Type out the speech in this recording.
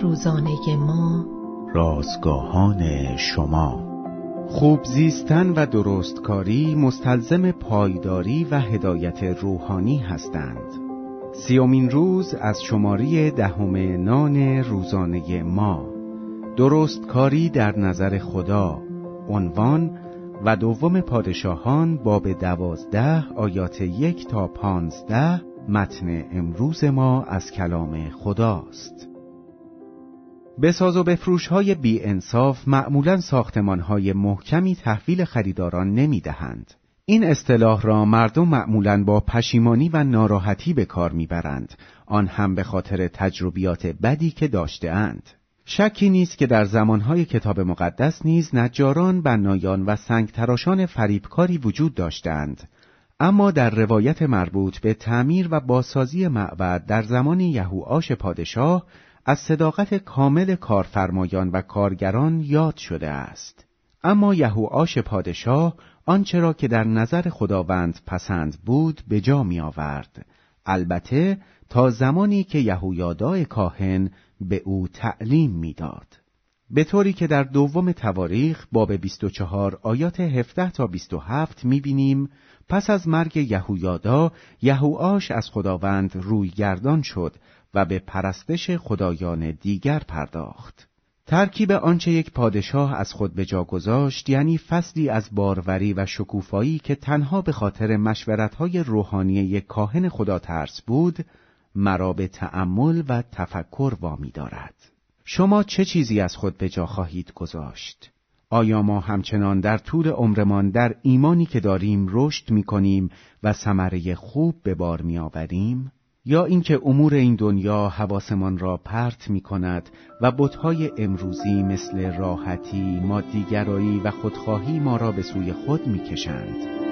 روزانه ما. رازگاهان شما. خوب زیستن و درستکاری مستلزم پایداری و هدایت روحانی هستند. سیومین روز از شماری دهم نان روزانه ما. درستکاری در نظر خدا. عنوان و دوم پادشاهان باب دوازده آیات یک تا پانزده متن امروز ما از کلام خداست. بساز و بفروش های بی انصاف معمولا ساختمان های محکمی تحویل خریداران نمی دهند. این اصطلاح را مردم معمولا با پشیمانی و ناراحتی به کار می‌برند. آن هم به خاطر تجربیات بدی که داشته شکی نیست که در زمانهای کتاب مقدس نیز نجاران، بنایان و سنگتراشان فریبکاری وجود داشتند اما در روایت مربوط به تعمیر و بازسازی معبد در زمان یهوآش پادشاه از صداقت کامل کارفرمایان و کارگران یاد شده است اما یهوآش پادشاه آنچه را که در نظر خداوند پسند بود به جا می آورد البته تا زمانی که یهویادای کاهن به او تعلیم می‌داد. به طوری که در دوم تواریخ باب 24 آیات 17 تا 27 می‌بینیم پس از مرگ یهویادا یهوآش از خداوند روی گردان شد و به پرستش خدایان دیگر پرداخت. ترکیب آنچه یک پادشاه از خود به جا گذاشت یعنی فصلی از باروری و شکوفایی که تنها به خاطر مشورتهای روحانی یک کاهن خدا ترس بود مرا به تأمل و تفکر وامی دارد. شما چه چیزی از خود به جا خواهید گذاشت؟ آیا ما همچنان در طول عمرمان در ایمانی که داریم رشد می کنیم و ثمره خوب به بار می آوریم؟ یا اینکه امور این دنیا حواسمان را پرت می کند و بتهای امروزی مثل راحتی، مادیگرایی و خودخواهی ما را به سوی خود می کشند؟